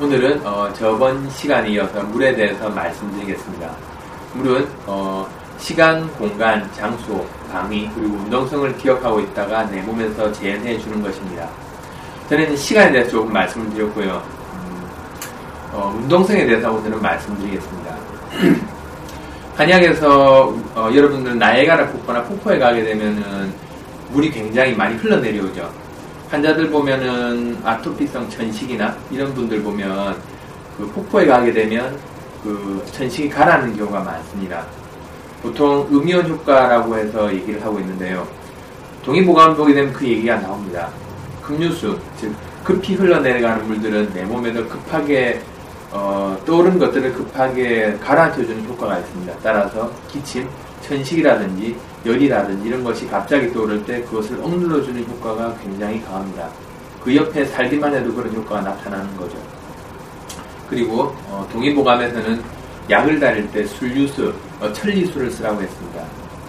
오늘은 어, 저번 시간에 이어서 물에 대해서 말씀드리겠습니다. 물은 어, 시간, 공간, 장소, 방위 그리고 운동성을 기억하고 있다가 내 몸에서 재현해 주는 것입니다. 저는 시간에 대해서 조금 말씀을 드렸고요. 음, 어, 운동성에 대해서 오늘은 말씀드리겠습니다. 한약에서 어, 여러분들 나예가라 폭포나 폭포에 가게 되면은 물이 굉장히 많이 흘러내려오죠. 환자들 보면은 아토피성 천식이나 이런 분들 보면 그 폭포에 가게 되면 그 천식이 가라는 경우가 많습니다. 보통 음이온 효과라고 해서 얘기를 하고 있는데요. 동의보감을 보게 되면 그 얘기가 나옵니다. 급류수, 즉 급히 흘러내려가는 물들은 내 몸에서 급하게 어, 떠오른 것들을 급하게 가라앉혀주는 효과가 있습니다. 따라서 기침, 천식이라든지 열이라든지 이런 것이 갑자기 떠오를 때 그것을 억눌러주는 효과가 굉장히 강합니다. 그 옆에 살기만 해도 그런 효과가 나타나는 거죠. 그리고 어, 동의보감에서는 약을 다릴 때 술류수, 어, 천리수를 쓰라고 했습니다.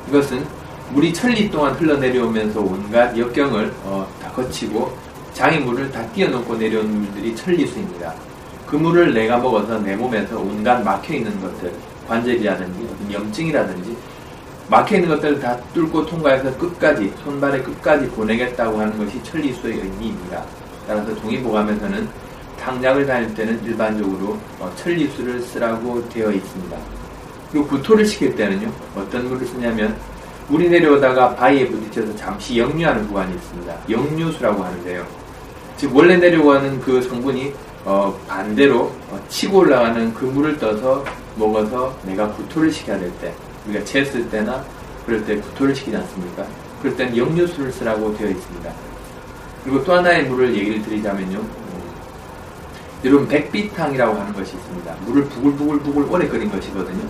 이것은 물이 천리 동안 흘러내려오면서 온갖 역경을 어, 다 거치고 장애물을 다 뛰어넘고 내려온 물들이 천리수입니다. 그 물을 내가 먹어서 내 몸에서 온갖 막혀있는 것들, 관절이라든지 염증이라든지 막혀 있는 것들을 다 뚫고 통과해서 끝까지, 손발의 끝까지 보내겠다고 하는 것이 천리수의 의미입니다. 따라서 동의보감에서는 탕약을 다닐 때는 일반적으로 어, 천리수를 쓰라고 되어 있습니다. 그리고 구토를 시킬 때는요, 어떤 물을 쓰냐면, 물이 내려오다가 바위에 부딪혀서 잠시 역류하는 구간이 있습니다. 역류수라고 하는데요. 즉, 원래 내려오는 그 성분이 어, 반대로 어, 치고 올라가는 그 물을 떠서 먹어서 내가 구토를 시켜야 될 때, 우리가 체했을 때나 그럴 때 구토를 시키지 않습니까? 그럴 땐 역류수를 쓰라고 되어 있습니다. 그리고 또 하나의 물을 얘기를 드리자면요. 여러분 백비탕이라고 하는 것이 있습니다. 물을 부글부글부글 오래 끓인 것이거든요.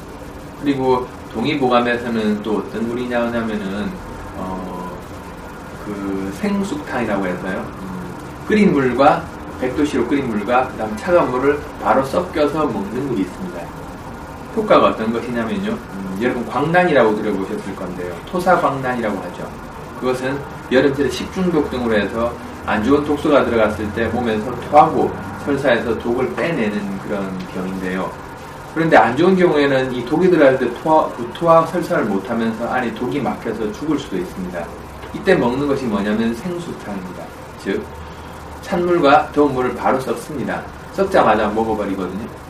그리고 동의보감에서는 또 어떤 물이냐 하냐면은 어, 그 생숙탕이라고 해서요. 음, 끓인 물과 백도씨로 끓인 물과 그다음 차가운 물을 바로 섞여서 먹는 물이 있습니다. 효과가 어떤 것이냐면요. 음, 여러분 광란이라고 들어보셨을 건데요. 토사광란이라고 하죠. 그것은 여름철에 식중독 등으로 해서 안 좋은 독소가 들어갔을 때 몸에서 토하고 설사해서 독을 빼내는 그런 병인데요. 그런데 안 좋은 경우에는 이 독이 들어갈 때 토하, 구토와 설사를 못하면서 안에 독이 막혀서 죽을 수도 있습니다. 이때 먹는 것이 뭐냐면 생수탕입니다. 즉 찬물과 더운 물을 바로 섞습니다. 섞자마자 먹어버리거든요.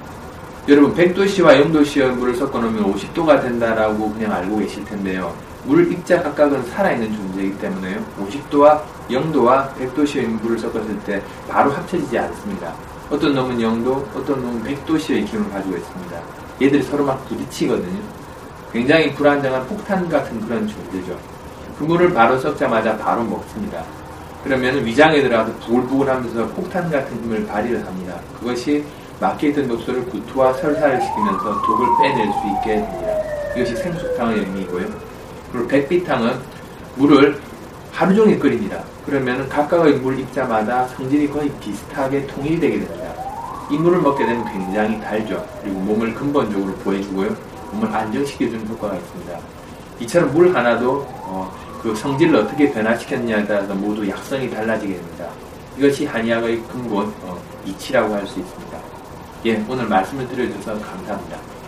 여러분 100도씨와 0도씨의 물을 섞어 놓으면 50도가 된다라고 그냥 알고 계실 텐데요. 물 입자 각각은 살아있는 존재이기 때문에요. 50도와 0도와 100도씨의 물을 섞었을 때 바로 합쳐지지 않습니다. 어떤 놈은 0도, 어떤 놈은 100도씨의 기운을 가지고 있습니다. 얘들이 서로 막 부딪히거든요. 굉장히 불안정한 폭탄 같은 그런 존재죠. 그 물을 바로 섞자마자 바로 먹습니다. 그러면 위장에 들어가서 부글부글 하면서 폭탄 같은 힘을 발휘를 합니다. 그것이 막혀 있던 독소를 구토와 설사를 시키면서 독을 빼낼 수 있게 됩니다. 이것이 생수탕의 의미이고요. 그리고 백비탕은 물을 하루 종일 끓입니다. 그러면 각각의 물 입자마다 성질이 거의 비슷하게 통일되게 됩니다. 이 물을 먹게 되면 굉장히 달죠. 그리고 몸을 근본적으로 보여주고요. 몸을 안정시켜주는 효과가 있습니다. 이처럼 물 하나도 어, 그 성질을 어떻게 변화시켰느냐에 따라서 모두 약성이 달라지게 됩니다. 이것이 한의학의 근본 어, 이치라고 할 수 있습니다. 예, 오늘 말씀을 드려주셔서 감사합니다.